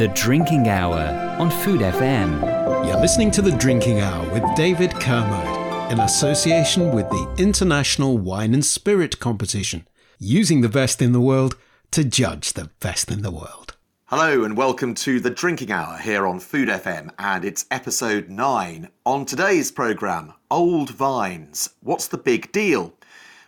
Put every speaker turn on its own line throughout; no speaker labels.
The Drinking Hour on Food FM.
You're listening to The Drinking Hour with David Kermode in association with the International Wine and Spirit Competition, using the best in the world to judge the best in the world.
Hello and welcome to the Drinking Hour here on Food FM, and it's episode 9. On today's programme, Old Vines. What's the big deal?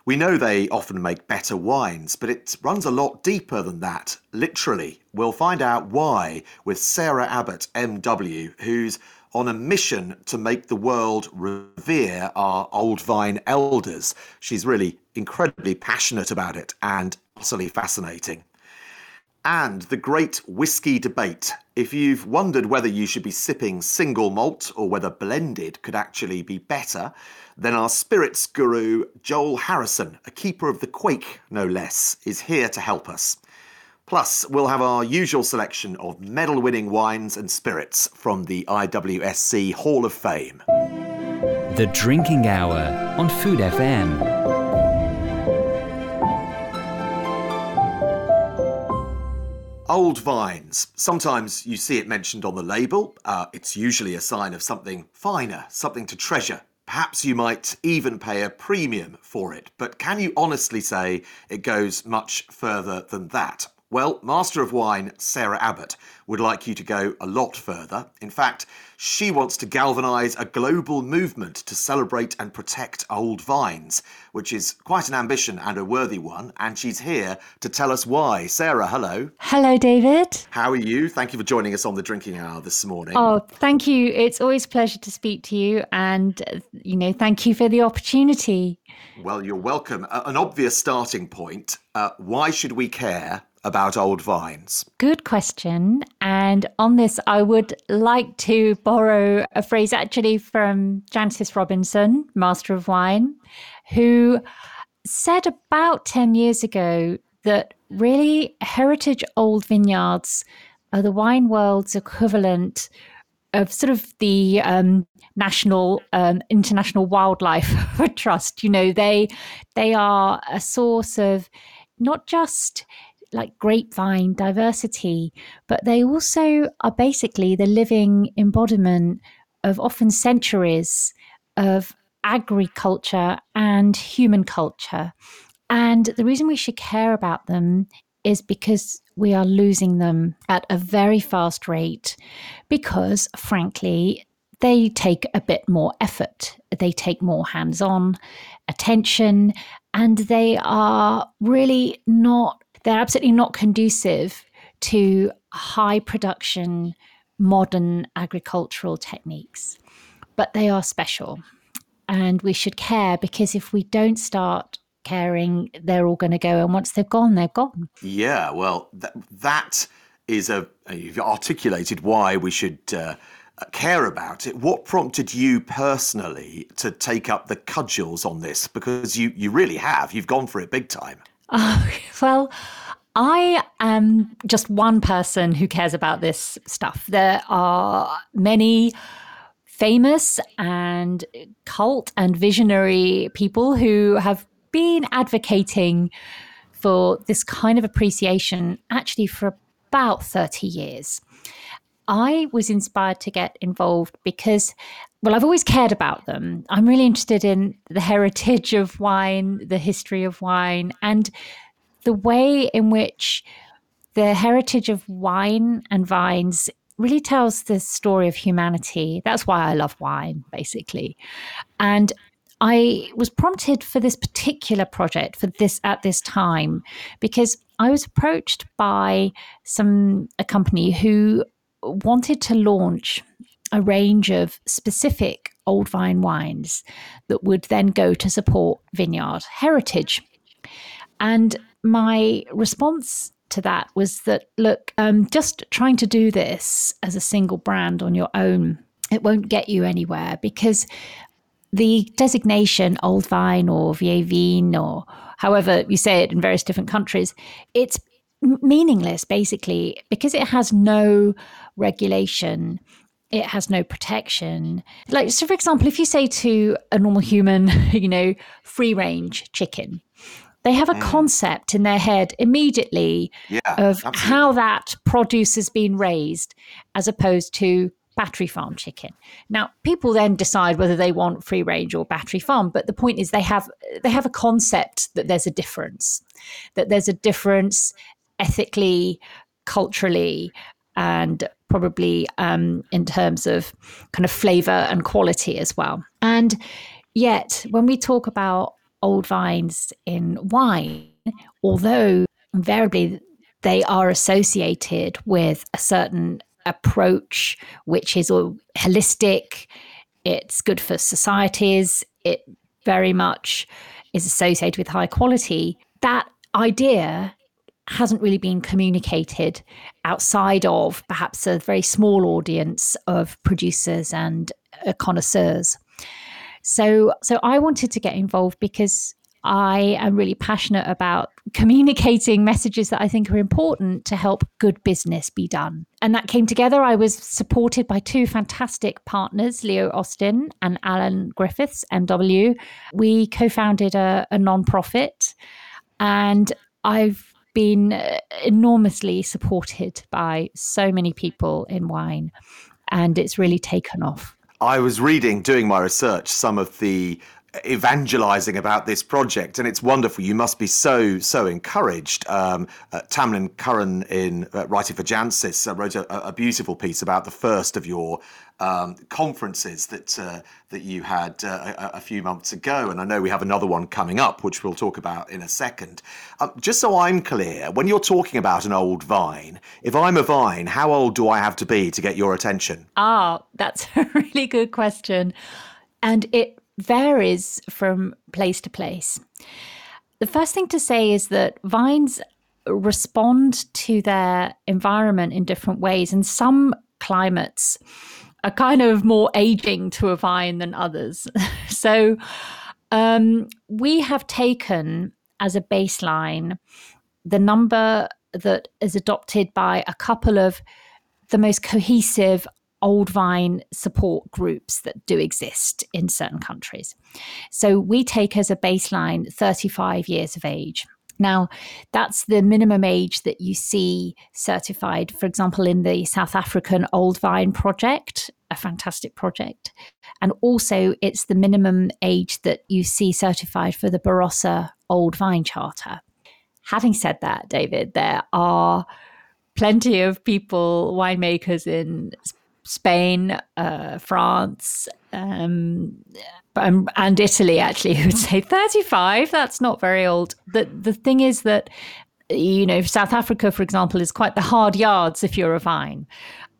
We know they often make better wines, but it runs a lot deeper than that, literally. We'll find out why with Sarah Abbott, MW, who's on a mission to make the world revere our old vine elders. She's really incredibly passionate about it and utterly fascinating. And the great whisky debate. If you've wondered whether you should be sipping single malt or whether blended could actually be better, then our spirits guru, Joel Harrison, a keeper of the Quaich no less, is here to help us. Plus, we'll have our usual selection of medal winning wines and spirits from the IWSC Hall of Fame.
The Drinking Hour on Food FM.
Old vines. Sometimes you see it mentioned on the label. Uh, it's usually a sign of something finer, something to treasure. Perhaps you might even pay a premium for it, but can you honestly say it goes much further than that? Well, Master of Wine Sarah Abbott would like you to go a lot further. In fact, she wants to galvanise a global movement to celebrate and protect old vines, which is quite an ambition and a worthy one. And she's here to tell us why. Sarah, hello.
Hello, David.
How are you? Thank you for joining us on the Drinking Hour this morning.
Oh, thank you. It's always a pleasure to speak to you. And, you know, thank you for the opportunity.
Well, you're welcome. Uh, an obvious starting point. Uh, why should we care about old vines?
Good question. And on this, I would like to borrow a phrase actually from Jancis Robinson, Master of Wine, who said about 10 years ago that really heritage old vineyards are the wine world's equivalent of sort of the um, national um, international wildlife trust you know they they are a source of not just like grapevine diversity, but they also are basically the living embodiment of often centuries of agriculture and human culture. And the reason we should care about them is because we are losing them at a very fast rate because, frankly, they take a bit more effort. They take more hands on attention, and they are really not they're absolutely not conducive to high production modern agricultural techniques. But they are special. And we should care because if we don't start caring, they're all going to go. And once they've gone, they're gone.
Yeah, well, th- that is a, you've articulated why we should. Uh, care about it. What prompted you personally to take up the cudgels on this? Because you, you really have. You've gone for it big time.
Uh, well, I am just one person who cares about this stuff. There are many famous and cult and visionary people who have been advocating for this kind of appreciation actually for about 30 years. I was inspired to get involved because, well, I've always cared about them. I'm really interested in the heritage of wine, the history of wine, and the way in which the heritage of wine and vines really tells the story of humanity. That's why I love wine, basically. And I was prompted for this particular project for this at this time because I was approached by some a company who wanted to launch a range of specific old vine wines that would then go to support vineyard heritage. And my response to that was that look, um, just trying to do this as a single brand on your own, it won't get you anywhere because the designation old vine or vieille vigne or however you say it in various different countries, it's meaningless basically because it has no regulation it has no protection. Like, so for example, if you say to a normal human, you know, free range chicken, They have a mm. concept in their head immediately
Yeah,
of
absolutely.
how that produce has been raised as opposed to battery farm chicken. Now, people then decide whether they want free range or battery farm, but the point is they have they have a concept that there's a difference, that there's a difference ethically, culturally, and probably um, in terms of kind of flavor and quality as well. And yet, when we talk about old vines in wine, although invariably they are associated with a certain approach, which is all holistic, it's good for societies, it very much is associated with high quality. That idea hasn't really been communicated outside of perhaps a very small audience of producers and uh, connoisseurs. So, so I wanted to get involved because I am really passionate about communicating messages that I think are important to help good business be done. And that came together. I was supported by two fantastic partners, Leo Austin and Alun Griffiths, MW. We co founded a, a non-profit, and I've been uh, enormously supported by so many people in wine, and it's really taken off.
I was reading, doing my research, some of the evangelizing about this project, and it's wonderful. You must be so so encouraged. Um, uh, Tamlyn Currin, in uh, writing for Jancis, uh, wrote a, a beautiful piece about the first of your um, conferences that uh, that you had uh, a, a few months ago, and I know we have another one coming up, which we'll talk about in a second. Um, just so I'm clear, when you're talking about an old vine, if I'm a vine, how old do I have to be to get your attention?
Ah, that's a really good question. And it varies from place to place. The first thing to say is that vines respond to their environment in different ways, and some climates are kind of more aging to a vine than others. so um, we have taken as a baseline the number that is adopted by a couple of the most cohesive old vine support groups that do exist in certain countries. So we take as a baseline 35 years of age. Now, that's the minimum age that you see certified, for example, in the South African Old Vine Project, a fantastic project. And also, it's the minimum age that you see certified for the Barossa Old Vine Charter. Having said that, David, there are plenty of people, winemakers in Spain, uh, France, um, um, and Italy actually who would say 35. That's not very old. The the thing is that you know South Africa, for example, is quite the hard yards if you're a vine,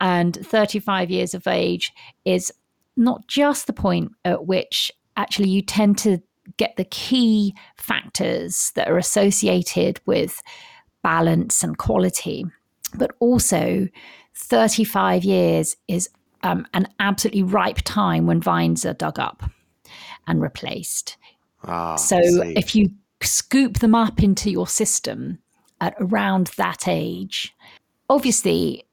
and 35 years of age is not just the point at which actually you tend to get the key factors that are associated with balance and quality, but also 35 years is um, an absolutely ripe time when vines are dug up and replaced.
Ah,
so if you scoop them up into your system at around that age, obviously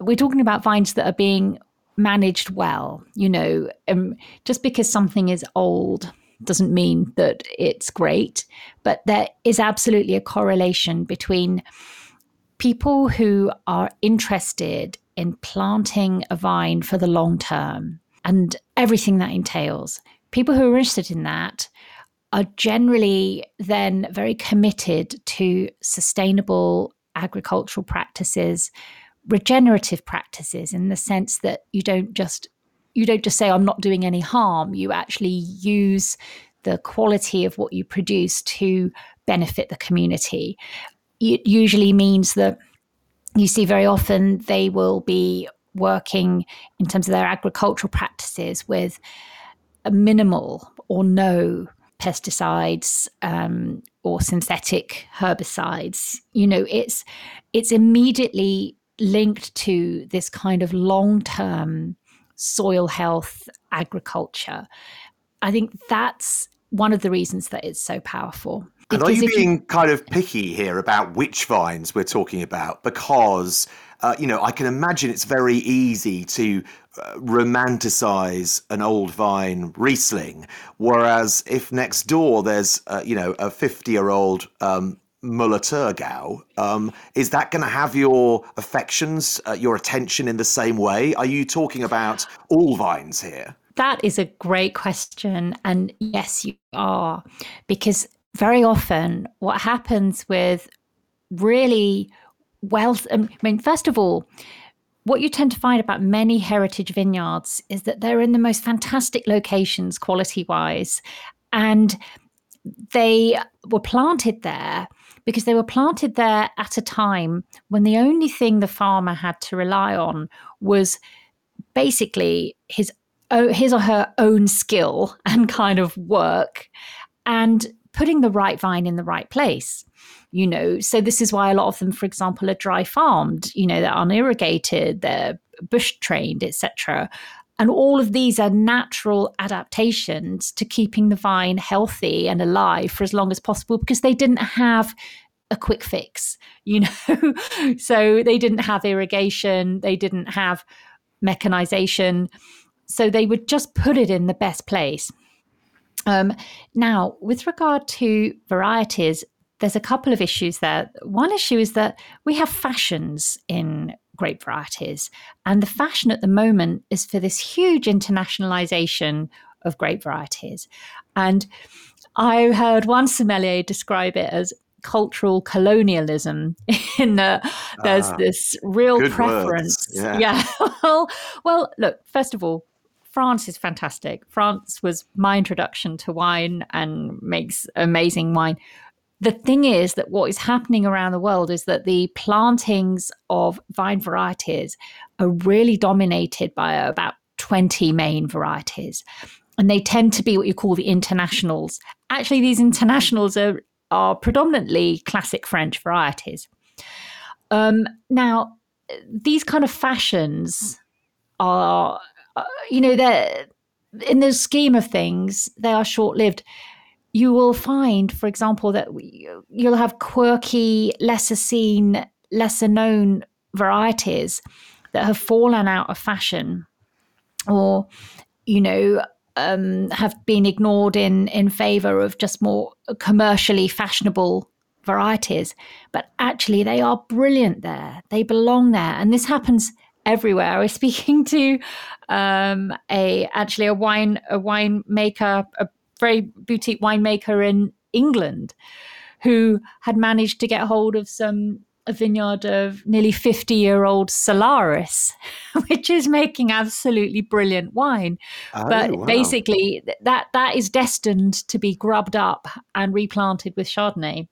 we're talking about vines that are being managed well. You know, um, just because something is old doesn't mean that it's great, but there is absolutely a correlation between people who are interested in planting a vine for the long term and everything that entails. People who are interested in that are generally then very committed to sustainable agricultural practices, regenerative practices in the sense that you don't just you don't just say I'm not doing any harm, you actually use the quality of what you produce to benefit the community. It usually means that you see very often they will be working in terms of their agricultural practices with a minimal or no pesticides um, or synthetic herbicides. You know, it's it's immediately linked to this kind of long term soil health agriculture. I think that's one of the reasons that it's so powerful.
And are you being you... kind of picky here about which vines we're talking about? Because, uh, you know, I can imagine it's very easy to uh, romanticize an old vine Riesling, whereas if next door there's, uh, you know, a 50 year old um, Müller-Thurgau, um, is that going to have your affections, uh, your attention in the same way? Are you talking about all vines here?
That is a great question. And yes, you are. Because very often, what happens with really wealth, um, I mean, first of all, what you tend to find about many heritage vineyards is that they're in the most fantastic locations, quality wise. And they were planted there because they were planted there at a time when the only thing the farmer had to rely on was basically his his or her own skill and kind of work and putting the right vine in the right place you know so this is why a lot of them for example are dry farmed you know they're unirrigated they're bush trained etc and all of these are natural adaptations to keeping the vine healthy and alive for as long as possible because they didn't have a quick fix, you know? so they didn't have irrigation, they didn't have mechanization. So they would just put it in the best place. Um, now, with regard to varieties, there's a couple of issues there. One issue is that we have fashions in grape varieties. And the fashion at the moment is for this huge internationalization of grape varieties. And I heard one sommelier describe it as cultural colonialism in that there's ah, this real preference.
Yeah.
yeah. well, well, look, first of all, France is fantastic. France was my introduction to wine and makes amazing wine the thing is that what is happening around the world is that the plantings of vine varieties are really dominated by about 20 main varieties. And they tend to be what you call the internationals. Actually, these internationals are, are predominantly classic French varieties. Um, now, these kind of fashions are, you know, they're in the scheme of things, they are short lived you will find, for example, that you'll have quirky, lesser seen, lesser known varieties that have fallen out of fashion or, you know, um, have been ignored in, in favor of just more commercially fashionable varieties. But actually, they are brilliant there. They belong there. And this happens everywhere. I was speaking to um, a actually a wine a winemaker, a very boutique winemaker in England who had managed to get hold of some a vineyard of nearly 50 year old Solaris, which is making absolutely brilliant wine. Oh, but wow. basically, that that is destined to be grubbed up and replanted with Chardonnay.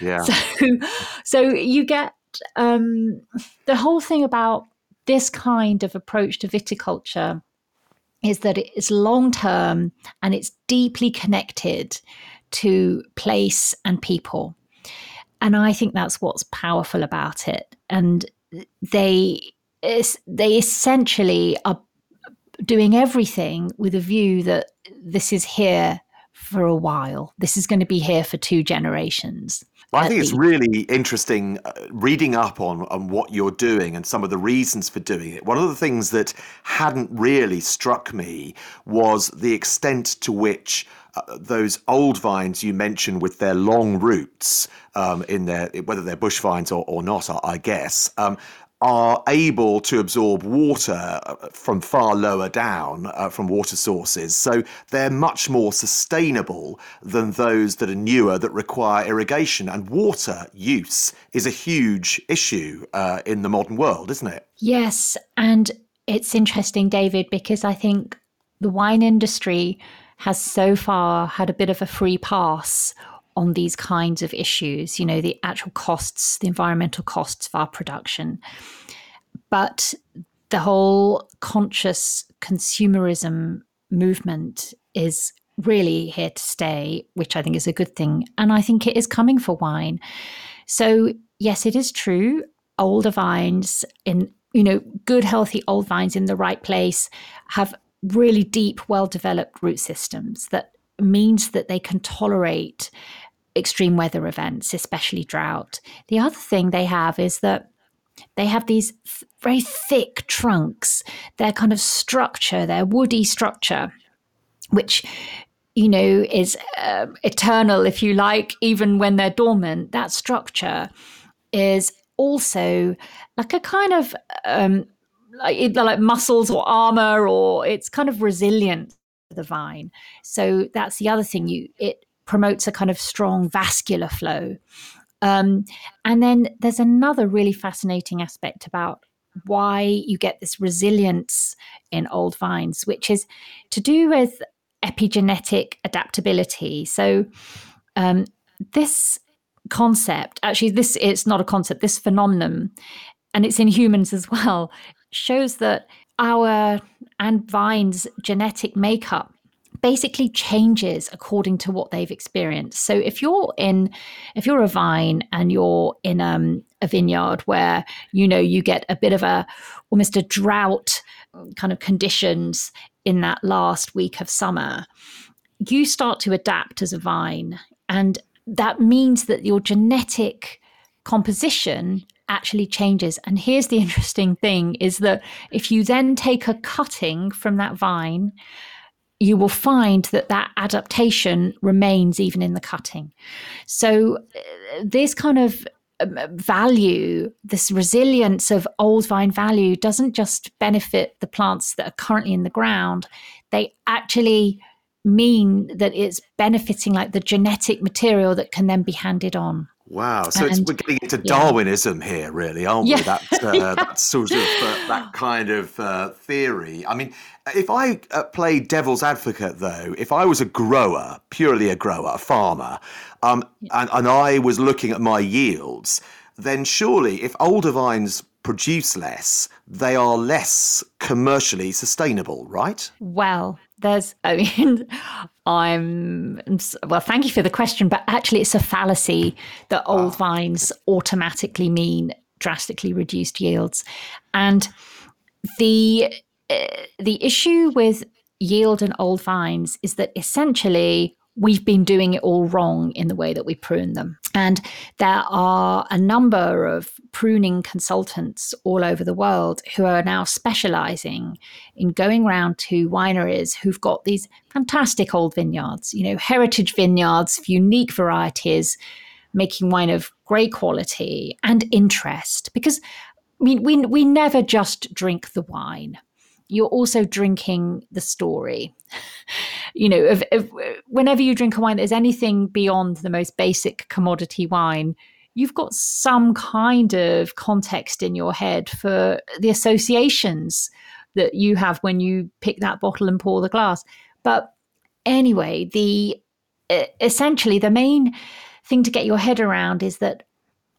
Yeah.
So, so you get um, the whole thing about this kind of approach to viticulture is that it's long term and it's deeply connected to place and people. And I think that's what's powerful about it. And they they essentially are doing everything with a view that this is here for a while. This is going to be here for two generations.
Well, I think it's really interesting uh, reading up on, on what you're doing and some of the reasons for doing it. One of the things that hadn't really struck me was the extent to which uh, those old vines you mentioned with their long roots um, in their whether they're bush vines or, or not, I, I guess, um, are able to absorb water uh, from far lower down uh, from water sources. So they're much more sustainable than those that are newer that require irrigation. And water use is a huge issue uh, in the modern world, isn't it?
Yes. And it's interesting, David, because I think the wine industry has so far had a bit of a free pass on these kinds of issues, you know, the actual costs, the environmental costs of our production. But the whole conscious consumerism movement is really here to stay, which I think is a good thing. And I think it is coming for wine. So, yes, it is true. Older vines in, you know, good, healthy old vines in the right place have really deep, well developed root systems that means that they can tolerate extreme weather events, especially drought. The other thing they have is that they have these th- very thick trunks. Their kind of structure, their woody structure, which you know is uh, eternal, if you like, even when they're dormant. That structure is also like a kind of um, like like muscles or armor, or it's kind of resilient. The vine. So that's the other thing. You it promotes a kind of strong vascular flow. Um, and then there's another really fascinating aspect about why you get this resilience in old vines, which is to do with epigenetic adaptability. So, um, this concept actually, this it's not a concept, this phenomenon, and it's in humans as well, shows that our and vines' genetic makeup basically changes according to what they've experienced. So if you're in, if you're a vine and you're in um, a vineyard where you know you get a bit of a almost a drought kind of conditions in that last week of summer, you start to adapt as a vine, and that means that your genetic composition actually changes. And here's the interesting thing is that if you then take a cutting from that vine you will find that that adaptation remains even in the cutting. So, uh, this kind of um, value, this resilience of old vine value, doesn't just benefit the plants that are currently in the ground, they actually mean that it's benefiting like the genetic material that can then be handed on.
Wow. So and, we're getting into yeah. Darwinism here, really, aren't yeah. we? That, uh, yeah. that sort of, uh, that kind of uh, theory. I mean, if I uh, play devil's advocate, though, if I was a grower, purely a grower, a farmer, um, and, and I was looking at my yields, then surely if older vines produce less, they are less commercially sustainable, right?
Well, there's, I mean, I'm, well, thank you for the question, but actually, it's a fallacy that old ah. vines automatically mean drastically reduced yields. And the, uh, the issue with yield and old vines is that essentially we've been doing it all wrong in the way that we prune them. And there are a number of pruning consultants all over the world who are now specializing in going around to wineries who've got these fantastic old vineyards, you know, heritage vineyards, unique varieties, making wine of great quality and interest. Because I mean, we, we never just drink the wine you're also drinking the story. you know, if, if, whenever you drink a wine, there's anything beyond the most basic commodity wine. You've got some kind of context in your head for the associations that you have when you pick that bottle and pour the glass. But anyway, the essentially the main thing to get your head around is that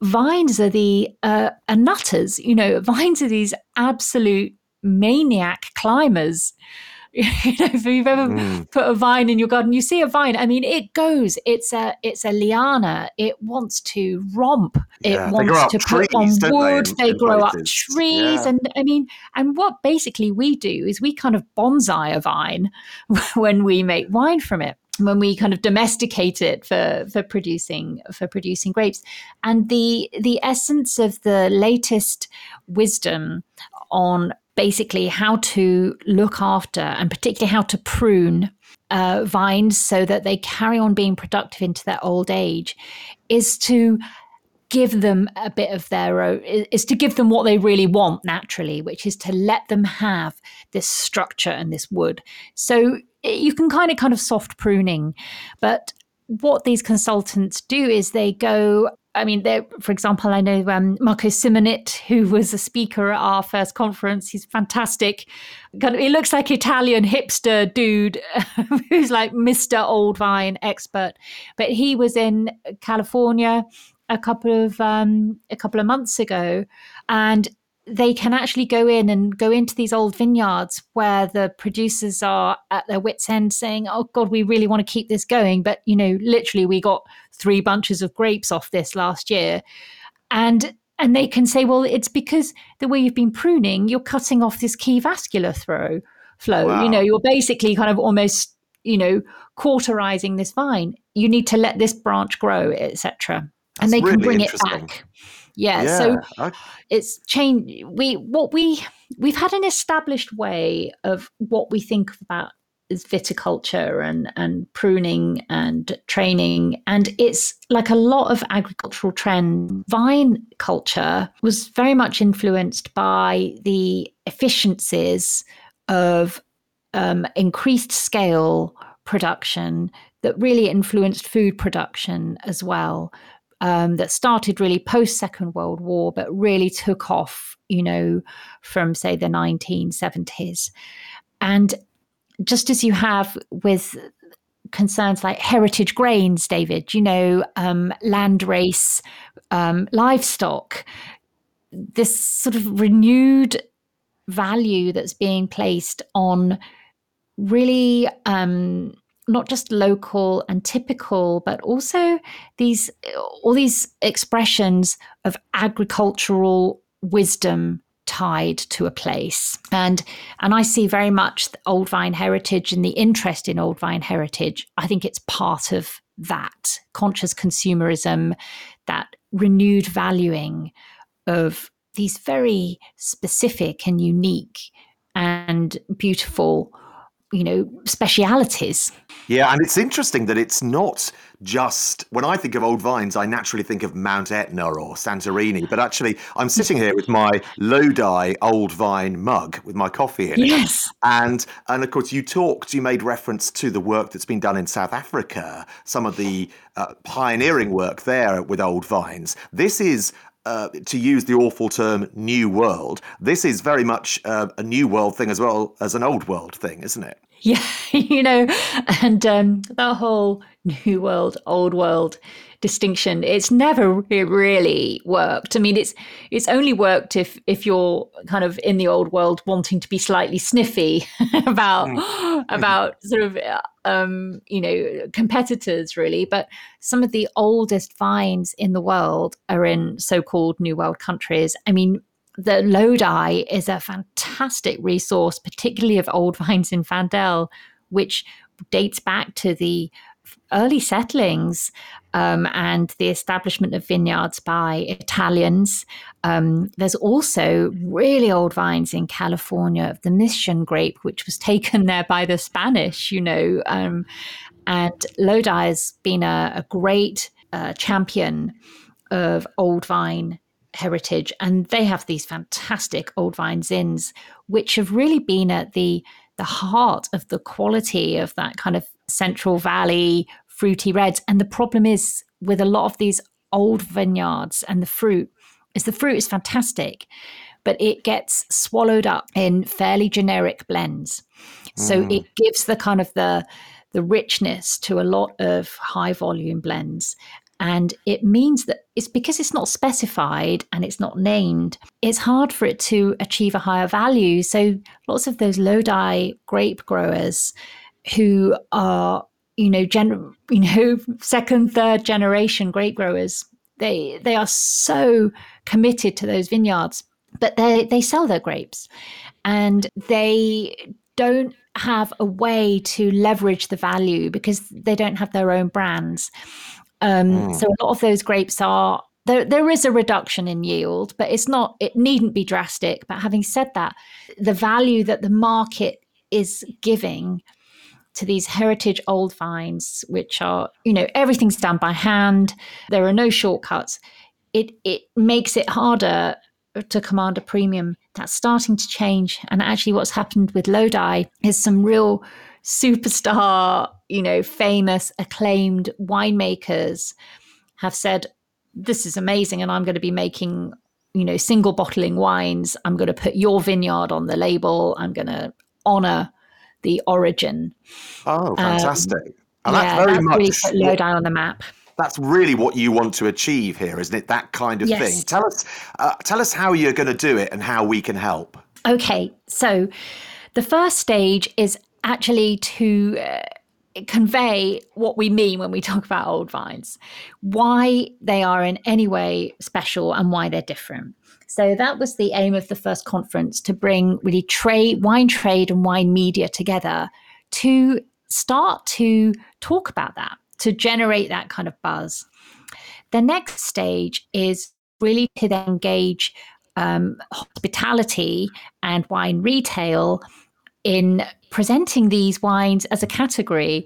vines are the uh, are nutters. You know, vines are these absolute maniac climbers. you know, if you've ever mm. put a vine in your garden, you see a vine. I mean, it goes. It's a it's a liana. It wants to romp. It wants to trees, put on wood. They, they grow places. up trees, yeah. and I mean, and what basically we do is we kind of bonsai a vine when we make wine from it when we kind of domesticate it for for producing for producing grapes and the the essence of the latest wisdom on basically how to look after and particularly how to prune uh, vines so that they carry on being productive into their old age is to give them a bit of their own is to give them what they really want naturally which is to let them have this structure and this wood. So you can kind of kind of soft pruning but what these consultants do is they go I mean, there, for example, I know um, Marco Simonit, who was a speaker at our first conference. He's fantastic. Kind of, he looks like Italian hipster dude who's like Mr. Old Vine expert. But he was in California a couple of um, a couple of months ago, and they can actually go in and go into these old vineyards where the producers are at their wits end saying oh god we really want to keep this going but you know literally we got three bunches of grapes off this last year and and they can say well it's because the way you've been pruning you're cutting off this key vascular throw flow wow. you know you're basically kind of almost you know, cauterizing this vine. You need to let this branch grow, etc. And they
really
can bring it back. Yeah, so
okay.
it's changed we what we we've had an established way of what we think about is viticulture and and pruning and training and it's like a lot of agricultural trend vine culture was very much influenced by the efficiencies of um, increased scale production that really influenced food production as well um, that started really post Second World War, but really took off, you know, from say the 1970s. And just as you have with concerns like heritage grains, David, you know, um, landrace, um, livestock, this sort of renewed value that's being placed on really um, not just local and typical, but also these all these expressions of agricultural wisdom tied to a place. And and i see very much old vine heritage and the interest in old vine heritage. I think it's part of that conscious consumerism that renewed valuing of these very specific and unique and beautiful you know specialities
Yeah, and it's interesting that it's not just when I think of old vines, I naturally think of Mount Etna or Santorini. But actually, I'm sitting here with my Lodi old vine mug with my coffee in it.
yes
And and of course, you talked, you made reference to the work that's been done in South Africa, some of the uh, pioneering work there with old vines. This is. Uh, to use the awful term new world, this is very much uh, a new world thing as well as an old world thing, isn't it?
Yeah, you know, and um, that whole new world, old world distinction, it's never re- really worked. I mean, it's it's only worked if if you're kind of in the old world wanting to be slightly sniffy about about sort of uh, um, you know competitors, really. But some of the oldest vines in the world are in so-called new world countries. I mean, the Lodi is a fantastic resource, particularly of old vines Zinfandel, which dates back to the early settlings um, and the establishment of vineyards by Italians. Um, there's also really old vines in California of the mission grape, which was taken there by the Spanish, you know. Um, and Lodi has been a, a great uh, champion of old vine heritage and they have these fantastic old vine zins which have really been at the the heart of the quality of that kind of central valley fruity reds. And the problem is with a lot of these old vineyards and the fruit is the fruit is fantastic but it gets swallowed up in fairly generic blends. So mm. it gives the kind of the the richness to a lot of high volume blends. And it means that it's because it's not specified and it's not named, it's hard for it to achieve a higher value. So lots of those low Lodi grape growers who are, you know, gen- you know, second, third generation grape growers, they they are so committed to those vineyards, but they they sell their grapes and they don't have a way to leverage the value because they don't have their own brands. Um, So a lot of those grapes are there. There is a reduction in yield, but it's not. It needn't be drastic. But having said that, the value that the market is giving to these heritage old vines, which are you know everything's done by hand. There are no shortcuts. It it makes it harder to command a premium. That's starting to change. And actually, what's happened with Lodi is some real superstar, you know, famous, acclaimed winemakers have said, This is amazing, and I'm going to be making, you know, single bottling wines. I'm going to put your vineyard on the label. I'm going to honor the origin.
Oh, fantastic. and
yeah,
that's very
that's
much
really put
what-
Lodi on the map.
that's really what you want to achieve here, isn't it? That kind of
Yes.
thing. Tell us, uh, tell us how you're going to do it and how we can help.
Okay, so the first stage is actually to uh, convey what we mean when we talk about old vines, why they are in any way special and why they're different. So that was the aim of the first conference to bring really trade, wine trade and wine media together to start to talk about that to generate that kind of buzz. The next stage is really to then engage um, hospitality and wine retail in presenting these wines as a category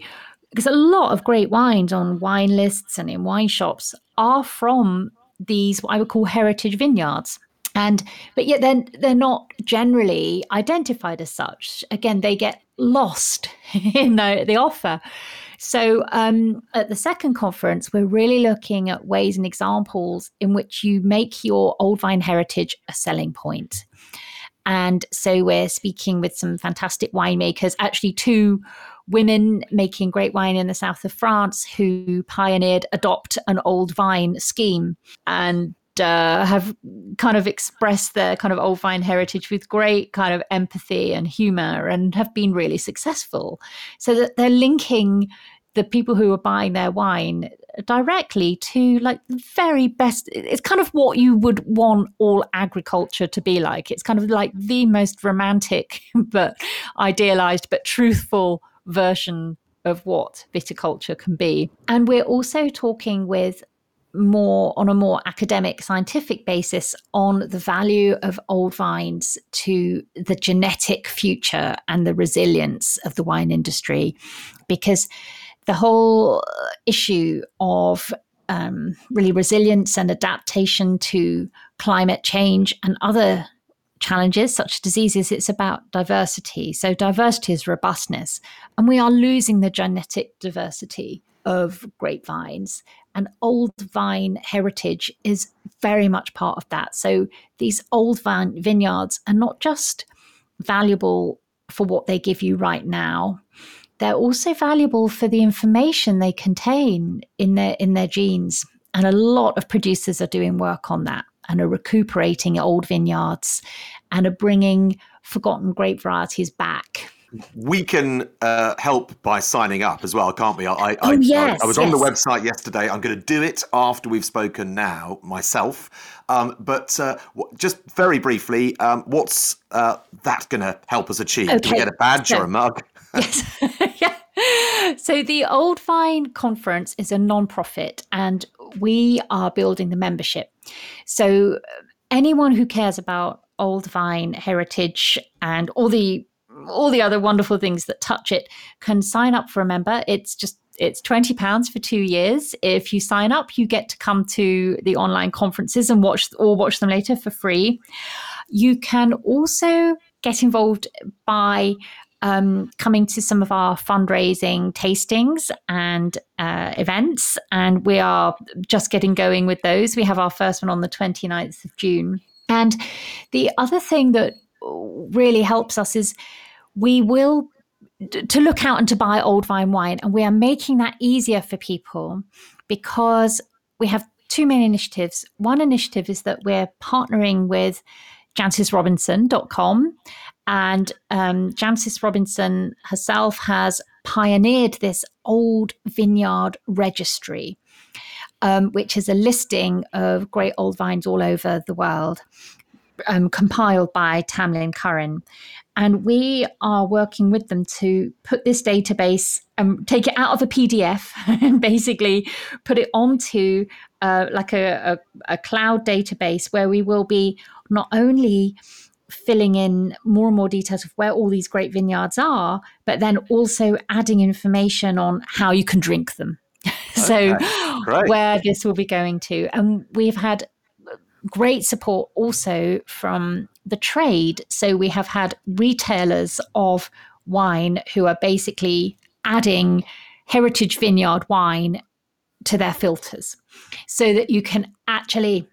because a lot of great wines on wine lists and in wine shops are from these what I would call heritage vineyards. And but yet then they're, they're not generally identified as such. Again, they get lost in the, the offer. So um, at the second conference, we're really looking at ways and examples in which you make your old vine heritage a selling point. And so we're speaking with some fantastic winemakers, actually, two women making great wine in the south of France who pioneered Adopt an Old Vine scheme. And uh, have kind of expressed their kind of old vine heritage with great kind of empathy and humor and have been really successful. So that they're linking the people who are buying their wine directly to like the very best it's kind of what you would want all agriculture to be like it's kind of like the most romantic but idealized but truthful version of what viticulture can be and we're also talking with more on a more academic scientific basis on the value of old vines to the genetic future and the resilience of the wine industry. Because the whole issue of um, really resilience and adaptation to climate change and other challenges such as diseases it's about diversity. So diversity is robustness and we are losing the genetic diversity of grapevines and old vine heritage is very much part of that. So these old vine vineyards are not just valuable for what they give you right now, they're also valuable for the information they contain in their in their genes. And a lot of producers are doing work on that and are recuperating old vineyards and are bringing forgotten grape varieties back
we can uh, help by signing up as well, can't we? I, I,
oh, yes,
I, I was
yes.
on the website yesterday. I'm going to do it after we've spoken now myself. Um, but uh, just very briefly, um, what's uh, that going to help us achieve?
Okay.
Do we get a badge
so,
or a mug?
yes. yeah. So the Old Vine Conference is a non-profit, and we are building the membership. So anyone who cares about Old Vine heritage and all the all the other wonderful things that touch it can sign up for a member. It's just it's 20 pounds for two years. If you sign up you get to come to the online conferences and watch or watch them later for free. You can also get involved by um, coming to some of our fundraising tastings and uh, events and we are just getting going with those. We have our first one on the 29th of june. And the other thing that really helps us is we will to look out and to buy old vine wine and we are making that easier for people because we have two main initiatives one initiative is that we're partnering with jancisrobinson.com and um, Jancis Robinson herself has pioneered this old vineyard registry, um, which is a listing of great old vines all over the world, um, compiled by Tamlyn Currin. And we are working with them to put this database and um, take it out of a PDF and basically put it onto uh, like a, a, a cloud database where we will be not only filling in more and more details of where all these great vineyards are, but then also adding information on how you can drink them. so,
okay,
where this will be going to. And we've had great support also from the trade. So we have had retailers of wine who are basically adding heritage vineyard wine to their filters so that you can actually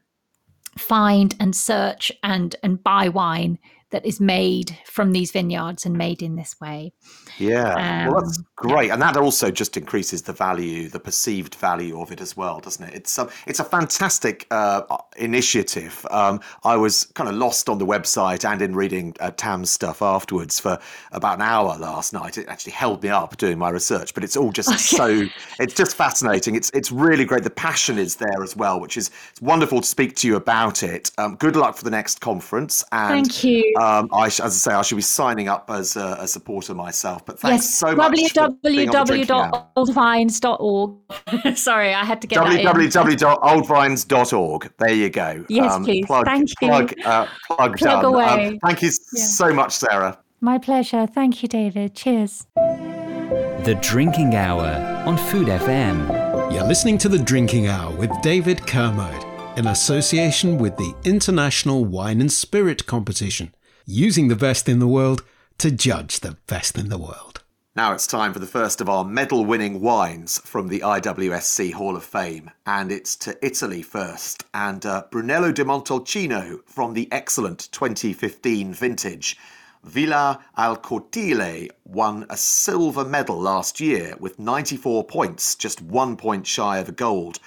find and search and and buy wine that is made from these vineyards and made in this way.
Yeah, um, well, that's great, and that also just increases the value, the perceived value of it as well, doesn't it? It's a, it's a fantastic uh, initiative. Um, I was kind of lost on the website and in reading uh, Tam's stuff afterwards for about an hour last night. It actually held me up doing my research, but it's all just so it's just fascinating. It's it's really great. The passion is there as well, which is it's wonderful to speak to you about it. Um, good luck for the next conference, and
thank you.
Um, I, as I say, I should be signing up as a, a supporter myself. But thanks
yes,
so much. for being on the Drinking Hour.
www.oldvines.org. Sorry, I had to get that in.
www.oldvines.org. There you go.
Yes, please.
Plug,
Thank you.
plug, uh, plug,
Plug
done. Um,
away.
thank you
Yeah.
so much, Sarah.
My pleasure. Thank you, David. Cheers.
The Drinking Hour on Food FM.
You're listening to The Drinking Hour with David Kermode in association with the International Wine and Spirit Competition, using the best in the world to judge the best in the world.
Now it's time for the first of our medal winning wines from the IWSC Hall of Fame. And it's to Italy first, and uh, Brunello di Montalcino from the excellent 2015 vintage. Villa al Cortile won a silver medal last year with 94 points, just one point shy of a gold.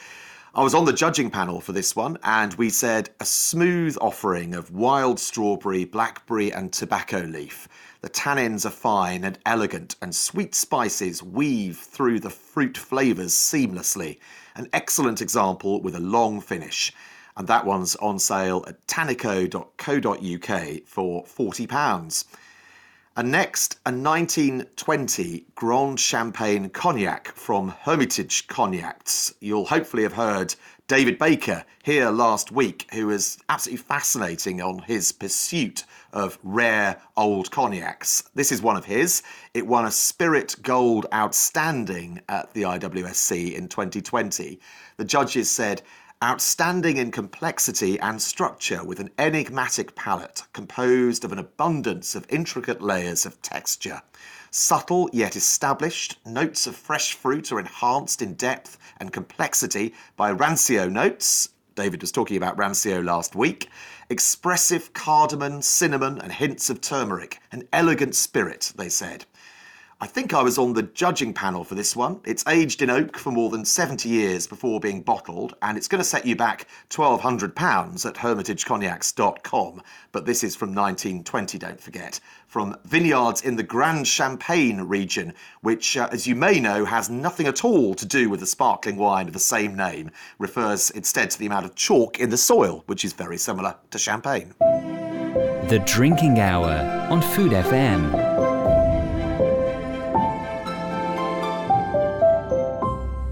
I was on the judging panel for this one, and we said a smooth offering of wild strawberry, blackberry, and tobacco leaf. The tannins are fine and elegant, and sweet spices weave through the fruit flavours seamlessly. An excellent example with a long finish. And that one's on sale at tannico.co.uk for £40. And next, a 1920 Grande Champagne cognac from Hermitage Cognacs. You'll hopefully have heard David Baker here last week, who was absolutely fascinating on his pursuit of rare old cognacs. This is one of his. It won a Spirit Gold Outstanding at the IWSC in 2020. The judges said, Outstanding in complexity and structure with an enigmatic palate composed of an abundance of intricate layers of texture. Subtle yet established, notes of fresh fruit are enhanced in depth and complexity by rancio notes. David was talking about rancio last week. Expressive cardamom, cinnamon, and hints of turmeric. An elegant spirit, they said. I think I was on the judging panel for this one. It's aged in oak for more than 70 years before being bottled, and it's going to set you back £1,200 at hermitagecognacs.com. But this is from 1920, don't forget, from vineyards in the Grande Champagne region, which, uh, as you may know, has nothing at all to do with the sparkling wine of the same name, refers instead to the amount of chalk in the soil, which is very similar to champagne.
The Drinking Hour on Food FM.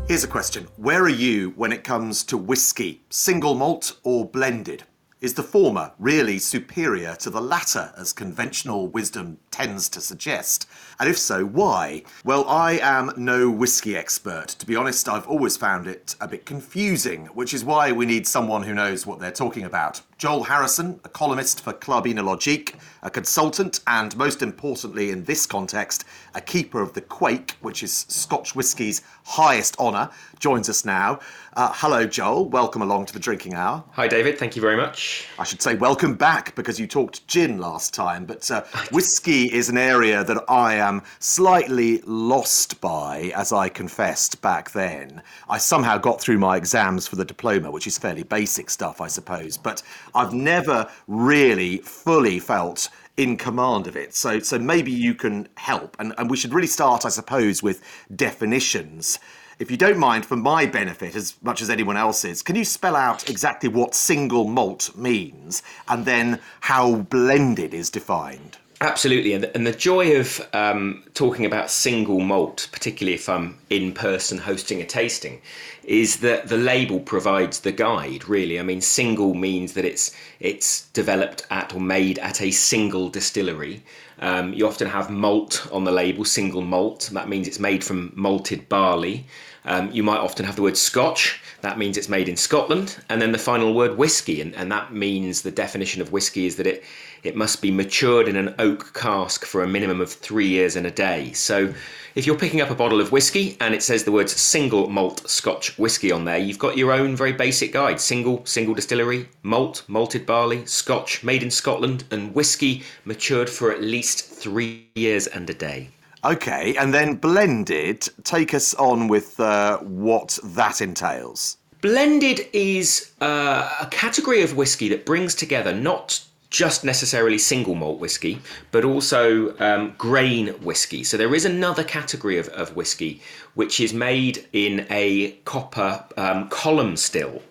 Here's a question Where are you when it comes to whiskey? Single malt or blended? Is the former really superior to the latter, as conventional wisdom tends to suggest? And if so, why? Well, I am no whiskey expert. To be honest, I've always found it a bit confusing, which is why we need someone who knows what they're talking about. Joel Harrison, a columnist for Club Oenologique, a consultant, and most importantly in this context, a keeper of the Quaich, which is Scotch whisky's highest honour, joins us now. Uh, hello, Joel. Welcome along to the Drinking Hour.
Hi, David. Thank you very much.
I should say welcome back because you talked gin last time, but uh, whiskey is an area that I am slightly lost by, as I confessed back then. I somehow got through my exams for the diploma, which is fairly basic stuff, I suppose, but I've never really fully felt in command of it. So, so maybe you can help, and, and we should really start, I suppose, with definitions. If you don't mind, for my benefit as much as anyone else's, can you spell out exactly what single malt means and then how blended is defined?
Absolutely, and the, joy of um, talking about single malt, particularly if I'm in person hosting a tasting, is that the label provides the guide. Really, I mean, single means that it's it's developed at or made at a single distillery. Um, you often have malt on the label, single malt. That means it's made from malted barley. Um, you might often have the word Scotch. That means it's made in Scotland. And then the final word whiskey, and, and that means the definition of whiskey is that it it must be matured in an oak cask for a minimum of three years and a day. So if you're picking up a bottle of whiskey and it says the words single malt Scotch whiskey on there, you've got your own very basic guide. Single, single distillery, malt, malted barley, Scotch, made in Scotland, and whiskey matured for at least three years and a day.
Okay, and then blended, take us on with uh, what that entails.
Blended is uh, a category of whiskey that brings together not just necessarily single malt whiskey, but also um, grain whiskey. So there is another category of, of whiskey which is made in a copper um, column still.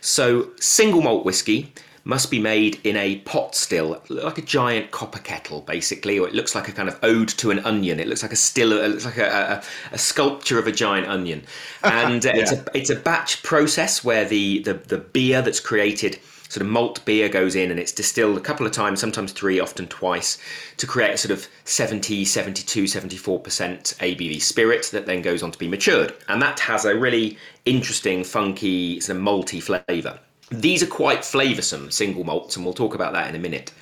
So single malt whiskey must be made in a pot still, like a giant copper kettle, basically, or it looks like a kind of ode to an onion. It looks like a still, it looks like a, a, a sculpture of a giant onion, and uh, yeah. it's a it's a batch process where the, the the beer that's created sort of malt beer goes in and it's distilled a couple of times, sometimes three, often twice, to create a sort of 70, 72, 74% ABV spirit that then goes on to be matured. And that has a really interesting, funky, sort of malty flavour. These are quite flavoursome single malts, and we'll talk about that in a minute.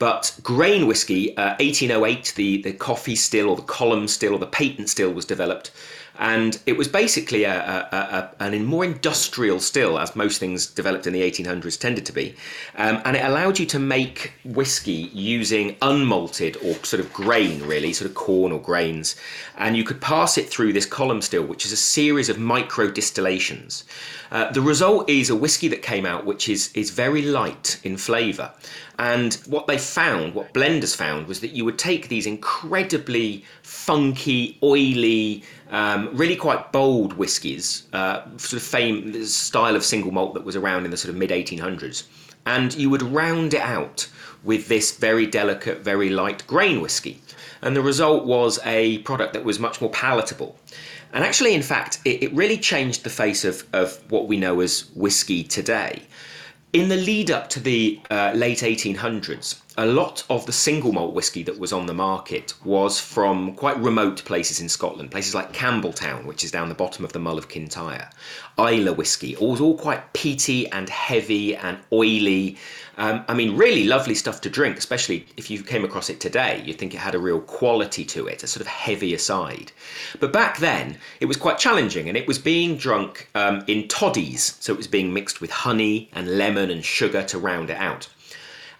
But grain whiskey, uh, 1808, the, the Coffey still or the column still or the patent still was developed and it was basically a, a, a, an more industrial still, as most things developed in the 1800s tended to be. Um, and it allowed you to make whiskey using unmalted or sort of grain, really, sort of corn or grains. And you could pass it through this column still, which is a series of micro distillations. Uh, the result is a whiskey that came out which is, is very light in flavour. And what they found, what blenders found, was that you would take these incredibly funky, oily, um, really quite bold whiskies, uh, sort of fame style of single malt that was around in the sort of mid 1800s, and you would round it out with this very delicate, very light grain whiskey. And the result was a product that was much more palatable. And actually, in fact, it, it really changed the face of, of what we know as whiskey today. In the lead up to the uh, late 1800s, a lot of the single malt whisky that was on the market was from quite remote places in Scotland, places like Campbeltown, which is down the bottom of the Mull of Kintyre. Islay whisky, all all quite peaty and heavy and oily. Um, I mean, really lovely stuff to drink, especially if you came across it today. You'd think it had a real quality to it, a sort of heavier side. But back then, it was quite challenging, and it was being drunk um, in toddies, so it was being mixed with honey and lemon and sugar to round it out.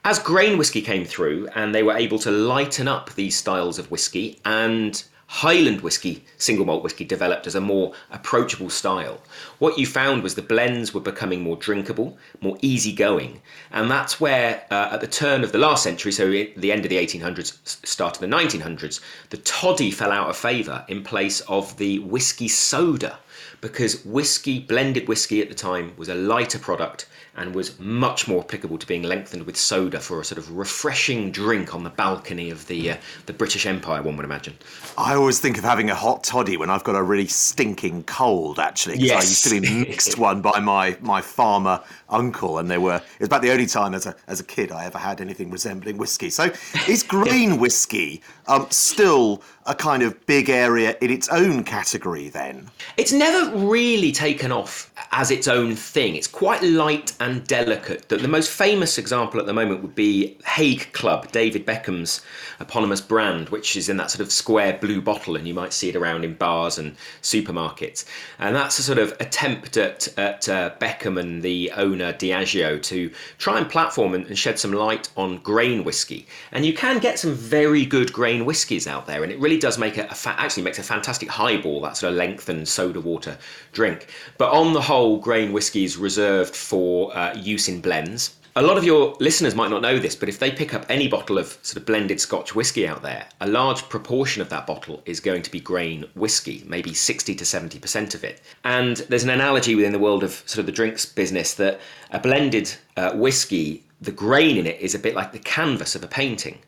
As grain whisky came through, and they were able to lighten up these styles of whisky and Highland whiskey, single malt whiskey, developed as a more approachable style. What you found was the blends were becoming more drinkable, more easygoing, and that's where, uh, at the turn of the last century, so the end of the 1800s, start of the 1900s, the toddy fell out of favour in place of the whiskey soda, because whiskey, blended whiskey at the time, was a lighter product and was much more applicable to being lengthened with soda for a sort of refreshing drink on the balcony of the uh, the British Empire. One would imagine.
I always think of having a hot toddy when I've got a really stinking cold. Actually,
yes.
I used to be mixed one by my my farmer uncle, and they were. It was about the only time as a as a kid I ever had anything resembling whiskey. So, is grain whiskey um, still a kind of big area in its own category? Then
it's never really taken off as its own thing. It's quite light and delicate. The, the most famous example at the moment would be Haig Club, David Beckham's eponymous brand, which is in that sort of square blue bottle, and you might see it around in bars and supermarkets. And that's a sort of attempt at, at uh, Beckham and the owner Diageo to try and platform and, and shed some light on grain whiskey. And you can get some very good grain whiskies out there, and it really does make a, a fa- actually makes a fantastic highball, that sort of lengthened soda water drink. But on the whole, grain whiskey is reserved for uh, use in blends. A lot of your listeners might not know this, but if they pick up any bottle of sort of blended Scotch whisky out there, a large proportion of that bottle is going to be grain whisky, maybe 60 to 70% of it. And there's an analogy within the world of sort of the drinks business that a blended uh, whisky, the grain in it is a bit like the canvas of a painting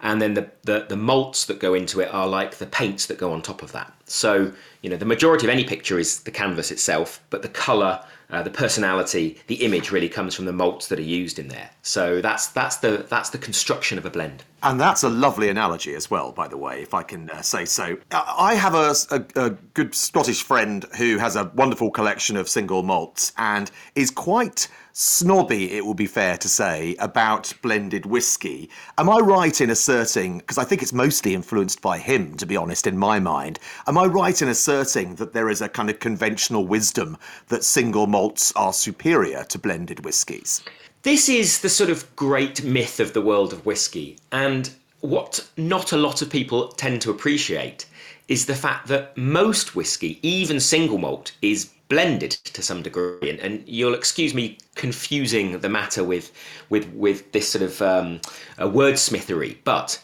and then the, the, the malts that go into it are like the paints that go on top of that. So you know the majority of any picture is the canvas itself, but the color, uh, the personality, the image really comes from the malts that are used in there. So that's that's the that's the construction of a blend.
And that's a lovely analogy as well, by the way, if I can uh, say so. I have a, a, a, good Scottish friend who has a wonderful collection of single malts and is quite snobby, it would be fair to say, about blended whiskey. Am I right in asserting, because I think it's mostly influenced by him, to be honest, in my mind, am I right in asserting that there is a kind of conventional wisdom that single malts are superior to blended whiskies?
This is the sort of great myth of the world of whiskey, and what not a lot of people tend to appreciate is the fact that most whiskey, even single malt, is blended to some degree. And, and, you'll excuse me confusing the matter with with with this sort of um, wordsmithery, but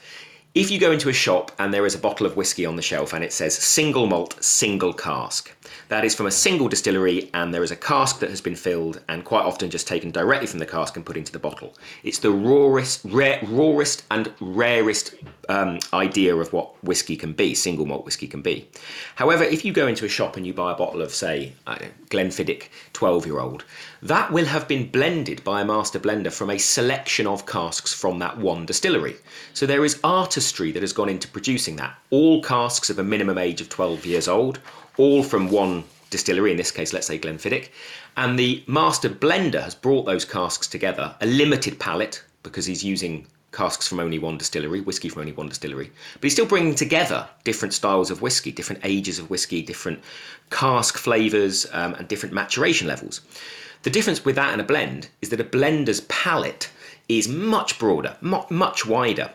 if you go into a shop and there is a bottle of whiskey on the shelf and it says single malt, single cask, that is from a single distillery and there is a cask that has been filled and quite often just taken directly from the cask and put into the bottle. It's the rawest, rare, rawest and rarest um, idea of what whiskey can be, single malt whiskey can be. However, if you go into a shop and you buy a bottle of, say, know, Glenfiddich 12 year old, that will have been blended by a master blender from a selection of casks from that one distillery. So there is artistry that has gone into producing that. All casks of a minimum age of 12 years old, all from one distillery, in this case, let's say Glenfiddich. And the master blender has brought those casks together, a limited palette, because he's using casks from only one distillery, whiskey from only one distillery. But he's still bringing together different styles of whiskey, different ages of whiskey, different cask flavours, um, and different maturation levels. The difference with that and a blend is that a blender's palette is much broader, much wider.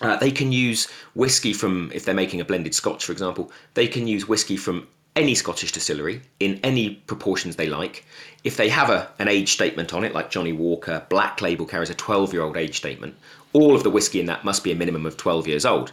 Uh, they can use whiskey from, if they're making a blended scotch, for example, they can use whiskey from any Scottish distillery in any proportions they like. If they have a, an age statement on it, like Johnnie Walker, Black Label carries a 12 year old age statement, all of the whiskey in that must be a minimum of 12 years old.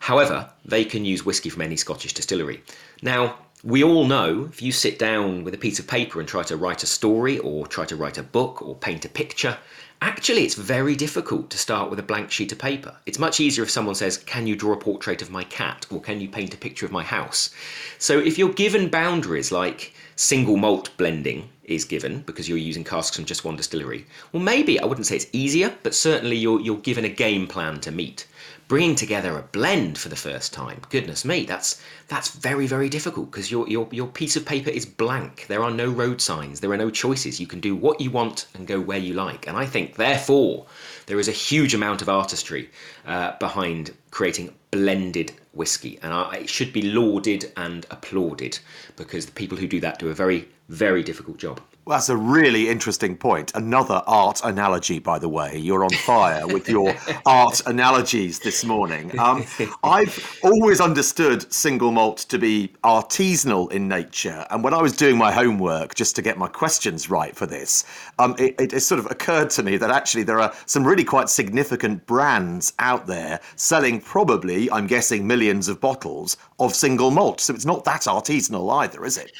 However, they can use whiskey from any Scottish distillery. Now, we all know if you sit down with a piece of paper and try to write a story or try to write a book or paint a picture, actually it's very difficult to start with a blank sheet of paper. It's much easier if someone says, Can you draw a portrait of my cat or can you paint a picture of my house? So if you're given boundaries like single malt blending is given because you're using casks from just one distillery, well, maybe I wouldn't say it's easier, but certainly you're, you're given a game plan to meet bringing together a blend for the first time. Goodness me that's that's very very difficult because your, your your piece of paper is blank. There are no road signs. There are no choices. You can do what you want and go where you like. And i think therefore there is a huge amount of artistry uh, behind creating blended whiskey. And I, it should be lauded and applauded because the people who do that do a very very difficult job
that's a really interesting point. Another art analogy, by the way. You're on fire with your art analogies this morning. Um, I've always understood single malt to be artisanal in nature. And when I was doing my homework, just to get my questions right for this, um, it, it, it sort of occurred to me that actually there are some really quite significant brands out there selling probably, I'm guessing, millions of bottles of single malt. So it's not that artisanal either, is it?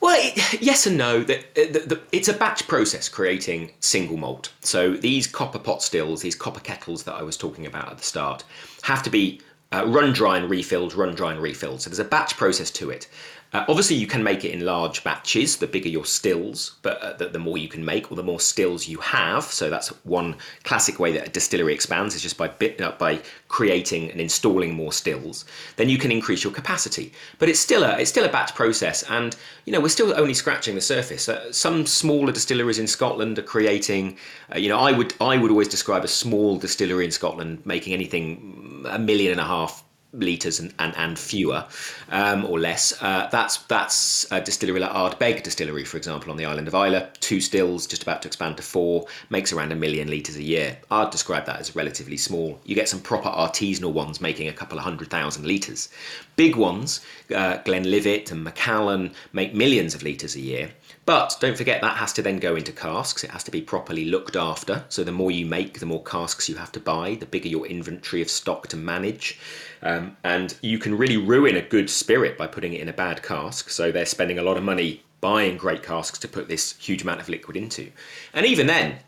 Well, yes and no. The, the, the, it's a batch process creating single malt. So these copper pot stills, these copper kettles that I was talking about at the start, have to be uh, run dry and refilled, run dry and refilled. So there's a batch process to it. Uh, obviously, you can make it in large batches. The bigger your stills, but uh, the, the, more you can make, or the more stills you have. So that's one classic way that a distillery expands is just by bit, uh, by creating and installing more stills. Then you can increase your capacity. But it's still a it's still a batch process, and you know we're still only scratching the surface. Uh, some smaller distilleries in Scotland are creating. Uh, you know, I would I would always describe a small distillery in Scotland making anything a million and a half litres and, and, and fewer um, or less. Uh, that's that's a distillery like Ardbeg Distillery, for example, on the island of Islay. Two stills, just about to expand to four, makes around a million litres a year. I'd describe that as relatively small. You get some proper artisanal ones making a couple of hundred thousand litres. Big ones, uh, Glenlivet and Macallan, make millions of litres a year. But don't forget that has to then go into casks. It has to be properly looked after. So the more you make, the more casks you have to buy, the bigger your inventory of stock to manage. Um, and you can really ruin a good spirit by putting it in a bad cask. So they're spending a lot of money buying great casks to put this huge amount of liquid into. And even then,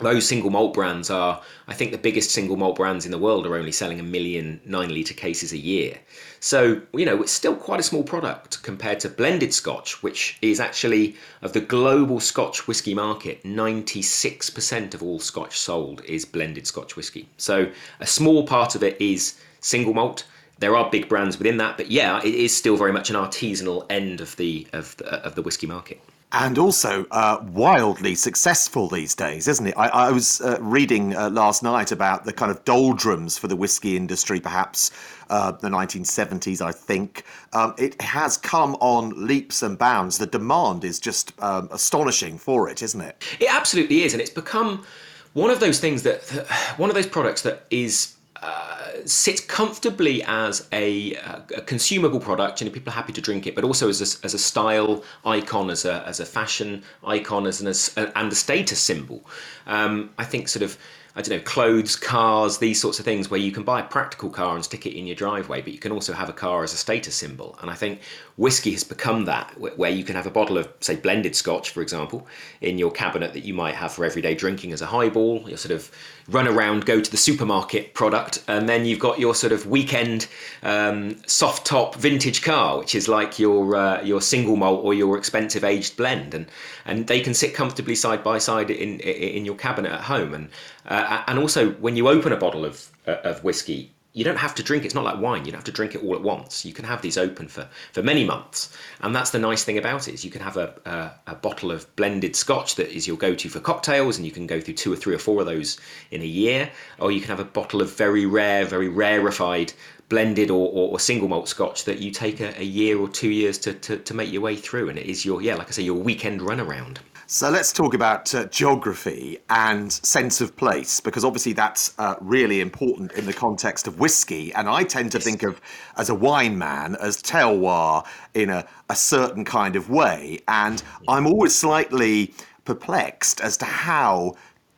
those single malt brands are, I think, the biggest single malt brands in the world are only selling a million nine litre cases a year. So, you know, it's still quite a small product compared to blended scotch, which is actually, of the global scotch whisky market, 96% of all scotch sold is blended scotch whisky. So, a small part of it is single malt. There are big brands within that, but yeah, it is still very much an artisanal end of the of the, of the whiskey market
and also uh, wildly successful these days, isn't it? I, I was uh, reading uh, last night about the kind of doldrums for the whiskey industry, perhaps uh, the 1970s, I think. Um, it has come on leaps and bounds. The demand is just um, astonishing for it, isn't it?
It absolutely is, and it's become one of those things that, that one of those products that is uh, sits comfortably as a, a, consumable product. You know, people are happy to drink it, but also as a, as a style icon, as a, as a fashion icon, as an as, and a status symbol. Um, I think sort of I don't know, clothes, cars, these sorts of things where you can buy a practical car and stick it in your driveway, but you can also have a car as a status symbol. And I think whiskey has become that, where you can have a bottle of, say, blended scotch, for example, in your cabinet that you might have for everyday drinking as a highball. You sort of run around, go to the supermarket product, and then you've got your sort of weekend um, soft top vintage car, which is like your uh, your single malt or your expensive aged blend, and and they can sit comfortably side by side in in your cabinet at home, and uh, and also when you open a bottle of uh, of whiskey you don't have to drink it's not like wine you don't have to drink it all at once. You can have these open for, for many months. And that's the nice thing about it is you can have a, a, a, bottle of blended scotch that is your go-to for cocktails and you can go through two or three or four of those in a year. Or you can have a bottle of very rare very rarefied blended or, or, or single malt scotch that you take a, a year or two years to, to, to make your way through and it is your yeah like i say your weekend run around
so let's talk about uh, geography and sense of place, because obviously that's uh, really important in the context of whiskey. And I tend to think of, as a wine man, as terroir in a, a certain kind of way. And I'm always slightly perplexed as to how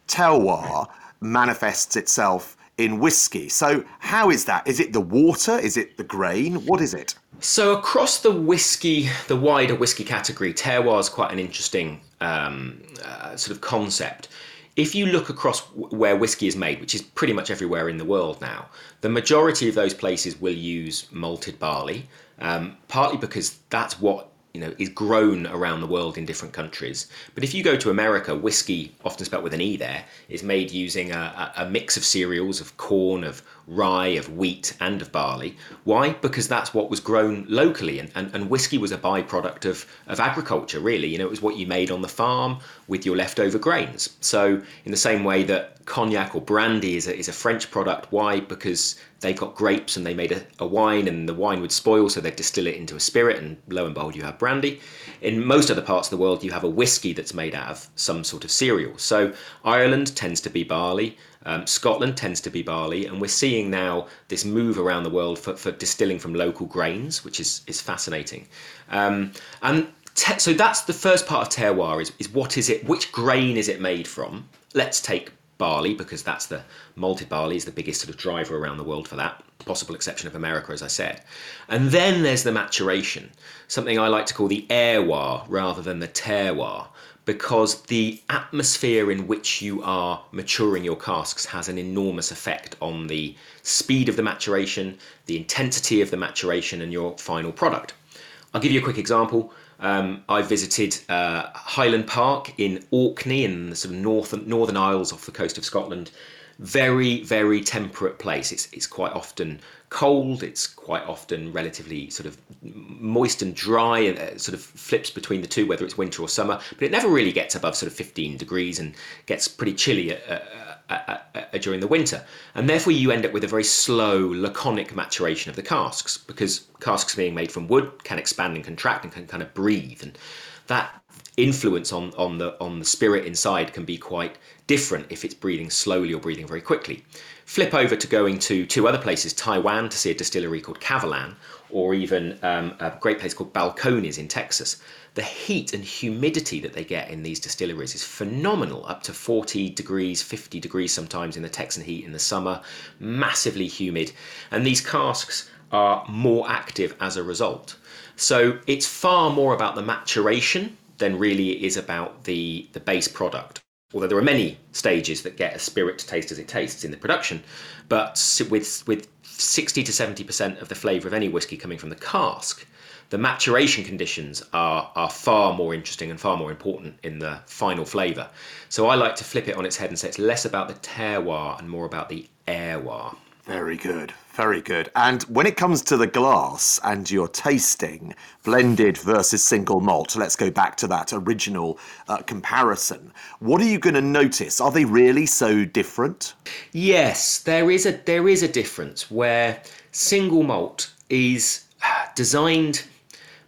terroir manifests itself in whiskey. So, how is that? Is it the water? Is it the grain? What is it?
So, across the whiskey, the wider whiskey category, terroir is quite an interesting um, uh, sort of concept. If you look across where whiskey is made, which is pretty much everywhere in the world now, the majority of those places will use malted barley, um, partly because that's what you know is grown around the world in different countries. But if you go to America, whiskey, often spelt with an e, there is made using a, a mix of cereals, of corn, of rye, of wheat, and of barley. Why? Because that's what was grown locally, and, and, and whiskey was a byproduct of, of agriculture, really. You know, it was what you made on the farm with your leftover grains. So, in the same way that cognac or brandy is a, is a French product, why? Because they've got grapes and they made a, a wine, and the wine would spoil, so they'd distill it into a spirit, and lo and behold, you have brandy. In most other parts of the world, you have a whiskey that's made out of some sort of cereal. So, Ireland tends to be barley. Um, Scotland tends to be barley, and we're seeing now this move around the world for, for distilling from local grains, which is is fascinating. Um, and te- so that's the first part of terroir is, is what is it? Which grain is it made from? Let's take barley because that's the malted barley is the biggest sort of driver around the world for that possible exception of america as i said and then there's the maturation something i like to call the airwar rather than the terroir because the atmosphere in which you are maturing your casks has an enormous effect on the speed of the maturation, the intensity of the maturation, and your final product. I'll give you a quick example. Um, I visited uh, Highland Park in Orkney in the sort of north, Northern Isles off the coast of Scotland. Very, very temperate place. It's, it's quite often cold. It's quite often relatively sort of moist and dry, and uh, sort of flips between the two, whether it's winter or summer. But it never really gets above sort of 15 degrees and gets pretty chilly uh, uh, during the winter. And therefore, you end up with a very slow, laconic maturation of the casks because casks being made from wood can expand and contract and can kind of breathe. And that influence on, on the on the spirit inside can be quite different if it's breathing slowly or breathing very quickly. Flip over to going to two other places, Taiwan to see a distillery called Kavalan, or even um, a great place called Balcones in Texas. The heat and humidity that they get in these distilleries is phenomenal, up to 40 degrees, 50 degrees sometimes in the Texan heat in the summer, massively humid. And these casks are more active as a result. So it's far more about the maturation than really is about the, the base product. Although there are many stages that get a spirit to taste as it tastes in the production, but with with 60 to 70% of the flavour of any whiskey coming from the cask, the maturation conditions are, are far more interesting and far more important in the final flavour. So I like to flip it on its head and say it's less about the terroir and more about the airwar.
Very good, very good. And when it comes to the glass and your tasting, blended versus single malt, let's go back to that original uh, comparison. What are you going to notice? Are they really so different?
Yes, there is a there is a difference where single malt is designed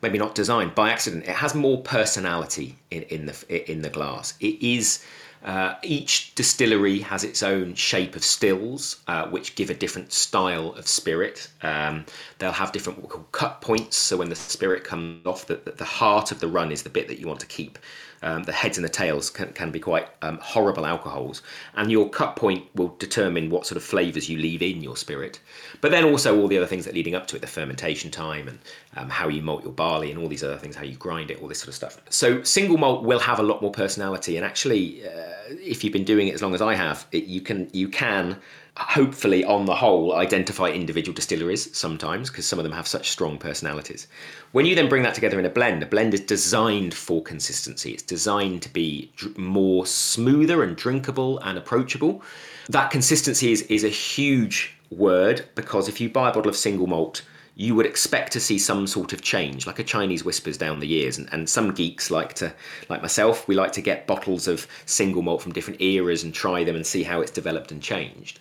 maybe not designed by accident it has more personality in, in the in the glass it is Uh, each distillery has its own shape of stills, uh, which give a different style of spirit. Um, they'll have different what we call cut points. So when the spirit comes off, the, the heart of the run is the bit that you want to keep. Um, the heads and the tails can, can be quite um, horrible alcohols, and your cut point will determine what sort of flavours you leave in your spirit. But then also all the other things that leading up to it, the fermentation time and um, how you malt your barley and all these other things, how you grind it, all this sort of stuff. So single malt will have a lot more personality, and actually, uh, if you've been doing it as long as I have, it, you can you can hopefully, on the whole, identify individual distilleries sometimes because some of them have such strong personalities. When you then bring that together in a blend, a blend is designed for consistency. It's designed to be more smoother and drinkable and approachable. That consistency is, is a huge word because if you buy a bottle of single malt, you would expect to see some sort of change, like a Chinese whispers down the years. And, and some geeks like to, like myself, we like to get bottles of single malt from different eras and try them and see how it's developed and changed.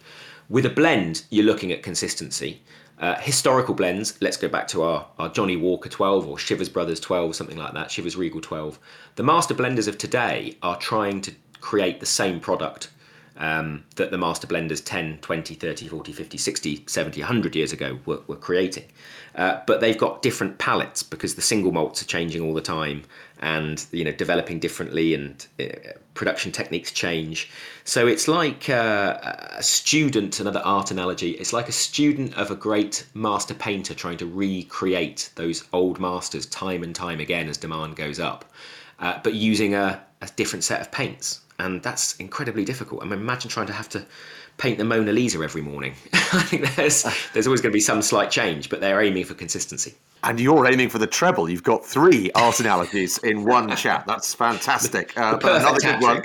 With a blend, you're looking at consistency. Uh, historical blends, let's go back to our, our Johnnie Walker 12 or Chivas Brothers 12, something like that, Chivas Regal 12. The master blenders of today are trying to create the same product um, that the master blenders 10, 20, 30, 40, 50, 60, 70, 100 years ago were, were creating. Uh, but they've got different palettes because the single malts are changing all the time and you know developing differently and uh, production techniques change. So it's like uh, a student, another art analogy. It's like a student of a great master painter trying to recreate those old masters time and time again as demand goes up, uh, but using a, a different set of paints and that's incredibly difficult. I mean, imagine trying to have to paint the Mona Lisa every morning. I think there's there's always going to be some slight change, but they're aiming for consistency.
And you're aiming for the treble. You've got three art analogies in one chat. That's fantastic.
Uh, another good one.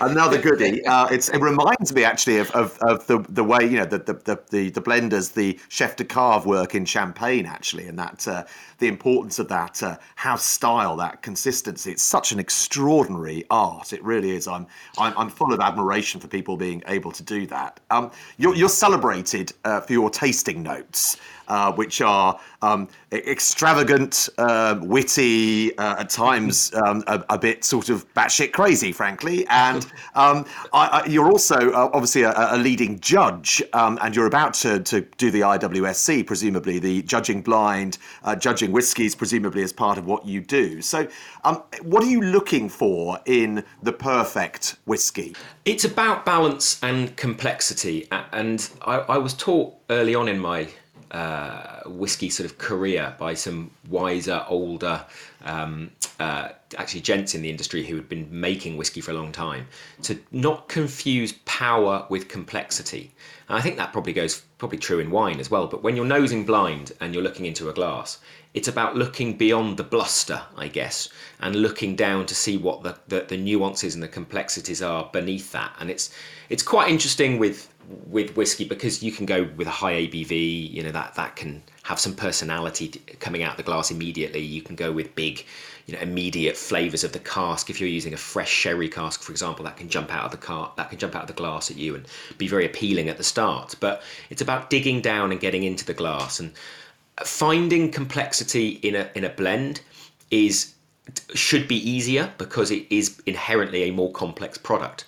Another goodie. Uh, it reminds me actually of, of, of, the, the way you know the, the, the, the blenders, the chef de cave work in Champagne actually, and that uh, the importance of that uh, house style, that consistency. It's such an extraordinary art. It really is. I'm I'm, I'm full of admiration for people being able to do that. Um, you're, you're celebrated uh, for your tasting notes uh, which are um, extravagant, uh, witty, uh, at times um, a, a, bit sort of batshit crazy, frankly. And um, I, I, you're also uh, obviously a, a, leading judge, um, and you're about to, to do the IWSC, presumably the judging blind, uh, judging whiskies, presumably as part of what you do. So, um, what are you looking for in the perfect whiskey?
It's about balance and complexity, and I, I was taught early on in my uh, whiskey sort of career by some wiser, older, um, uh, actually gents in the industry who had been making whiskey for a long time, to not confuse power with complexity. And I think that probably goes probably true in wine as well. But when you're nosing blind and you're looking into a glass, it's about looking beyond the bluster, I guess, and looking down to see what the, the, the nuances and the complexities are beneath that. And it's it's quite interesting with with whiskey because you can go with a high ABV, you know that that can have some personality coming out the glass immediately. You can go with big, you know, immediate flavors of the cask. If you're using a fresh sherry cask, for example, that can jump out of the car, that can jump out of the glass at you and be very appealing at the start. But it's about digging down and getting into the glass and finding complexity in a in a blend is should be easier because it is inherently a more complex product.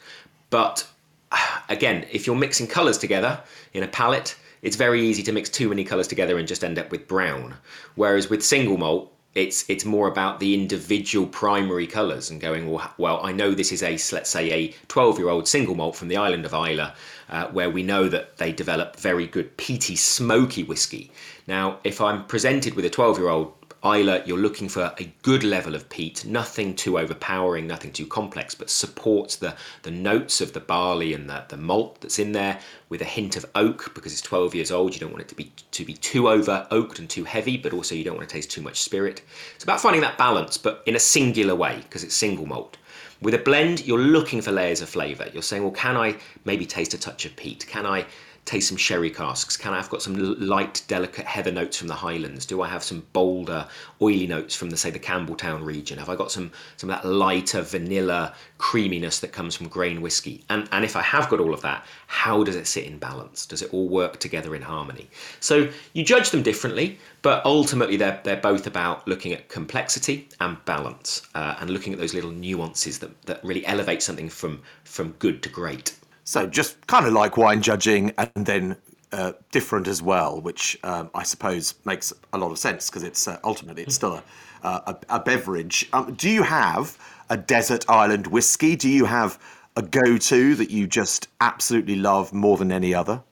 But again, if you're mixing colours together in a palette, it's very easy to mix too many colours together and just end up with brown. Whereas with single malt, it's it's more about the individual primary colours and going well. Well, I know this is a let's say a 12 year old single malt from the island of Islay, uh, where we know that they develop very good peaty, smoky whiskey. Now, if I'm presented with a 12 year old Islay, you're looking for a good level of peat, nothing too overpowering, nothing too complex, but supports the, the notes of the barley and the, the malt that's in there with a hint of oak because it's 12 years old. You don't want it to be to be too over oaked and too heavy, but also you don't want to taste too much spirit. It's about finding that balance, but in a singular way because it's single malt. With a blend, you're looking for layers of flavour. You're saying, well, can I maybe taste a touch of peat? Can I taste some sherry casks? Can I have got some light, delicate heather notes from the Highlands? Do I have some bolder, oily notes from the say the Campbeltown region? Have I got some some of that lighter vanilla creaminess that comes from grain whiskey? And and if I have got all of that, how does it sit in balance? Does it all work together in harmony? So you judge them differently, but ultimately they're they're both about looking at complexity and balance, uh, and looking at those little nuances that that really elevate something from from good to great.
So just kind of like wine judging, and then uh, different as well, which um, I suppose makes a lot of sense because it's uh, ultimately it's still a, a, a beverage. Um, do you have a desert island whiskey? Do you have a go-to that you just absolutely love more than any other?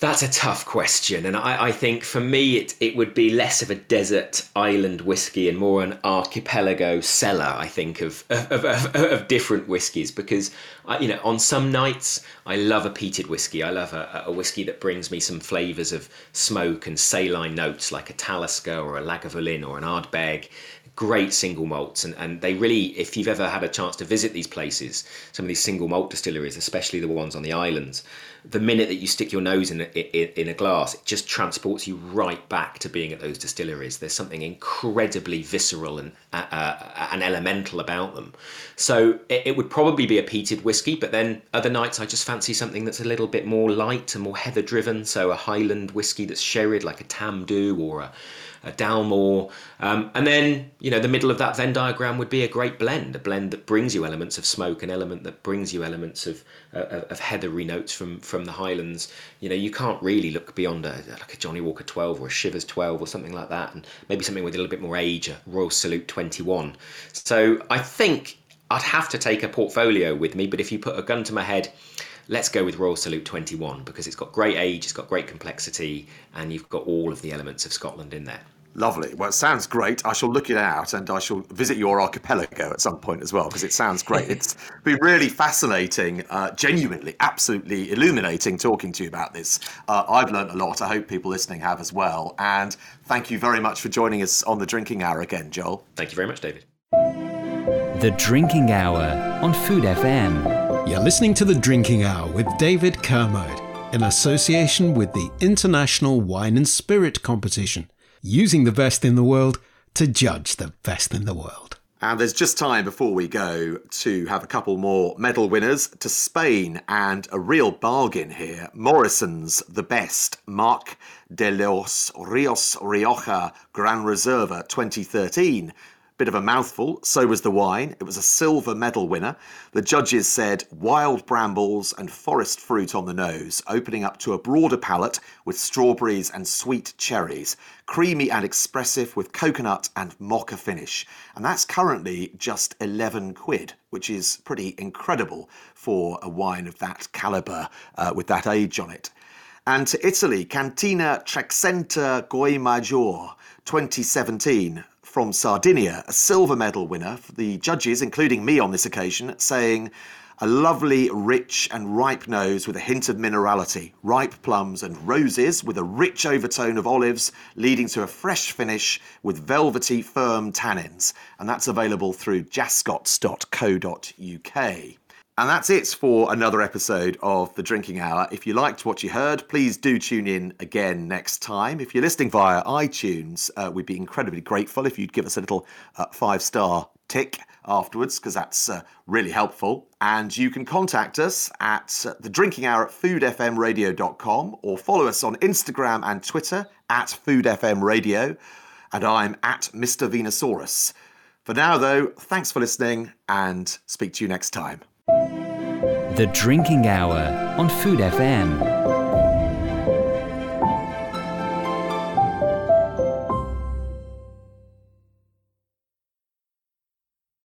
That's a tough question, and I, I, think for me it it would be less of a desert island whiskey and more an archipelago cellar. I think of of, of, of different whiskies because I, you know on some nights I love a peated whiskey. I love a, a whiskey that brings me some flavours of smoke and saline notes like a Talisker or a Lagavulin or an Ardbeg great single malts and, and they really if you've ever had a chance to visit these places some of these single malt distilleries especially the ones on the islands the minute that you stick your nose in a, in a glass it just transports you right back to being at those distilleries. There's something incredibly visceral and uh, uh, and elemental about them. So it, it would probably be a peated whiskey but then other nights i just fancy something that's a little bit more light and more heather driven so a highland whiskey that's sherried like a tamdhu or a a Dalmore. Um, and then, you know, the middle of that Venn diagram would be a great blend, a blend that brings you elements of smoke, an element that brings you elements of, uh, of heathery notes from, from the Highlands. You know, you can't really look beyond a, like a Johnnie Walker 12 or a Chivas 12 or something like that, and maybe something with a little bit more age, a Royal Salute 21. So I think I'd have to take a portfolio with me, but if you put a gun to my head, let's go with Royal Salute 21 because it's got great age, it's got great complexity, and you've got all of the elements of Scotland in there.
Lovely. Well, it sounds great. I shall look it out and I shall visit your archipelago at some point as well because it sounds great. it's been really fascinating, uh, genuinely, absolutely illuminating talking to you about this. Uh, I've learned a lot. I hope people listening have as well. And thank you very much for joining us on the Drinking Hour again, Joel.
Thank you very much, David.
The Drinking Hour on Food FM.
You're listening to The Drinking Hour with David Kermode in association with the International Wine and Spirit Competition, using the best in the world to judge the best in the world.
And there's just time before we go to have a couple more medal winners to Spain and a real bargain here. Morrison's The Best, Marc de los Rios Rioja Gran Reserva 2013 Bit of a mouthful, so was the wine. It was a silver medal winner. The judges said wild brambles and forest fruit on the nose, opening up to a broader palate with strawberries and sweet cherries, creamy and expressive with coconut and mocha finish. And that's currently just 11 quid, which is pretty incredible for a wine of that calibre uh, with that age on it. And to Italy, Cantina Trexenta Goi Maggiore 2017 from Sardinia, a silver medal winner, the judges, including me on this occasion, saying a lovely, rich, and ripe nose with a hint of minerality, ripe plums and roses with a rich overtone of olives, leading to a fresh finish with velvety, firm tannins. And that's available through jascots.co.uk. And that's it for another episode of The Drinking Hour. If you liked what you heard, please do tune in again next time. If you're listening via iTunes, uh, we'd be incredibly grateful if you'd give us a little uh, five star tick afterwards, because that's uh, really helpful. And you can contact us at uh, The Drinking Hour at foodfmradio.com or follow us on Instagram and Twitter at foodfmradio. And I'm at Mr. Vinosaurus. For now, though, thanks for listening and speak to you next time.
The Drinking Hour on Food FM.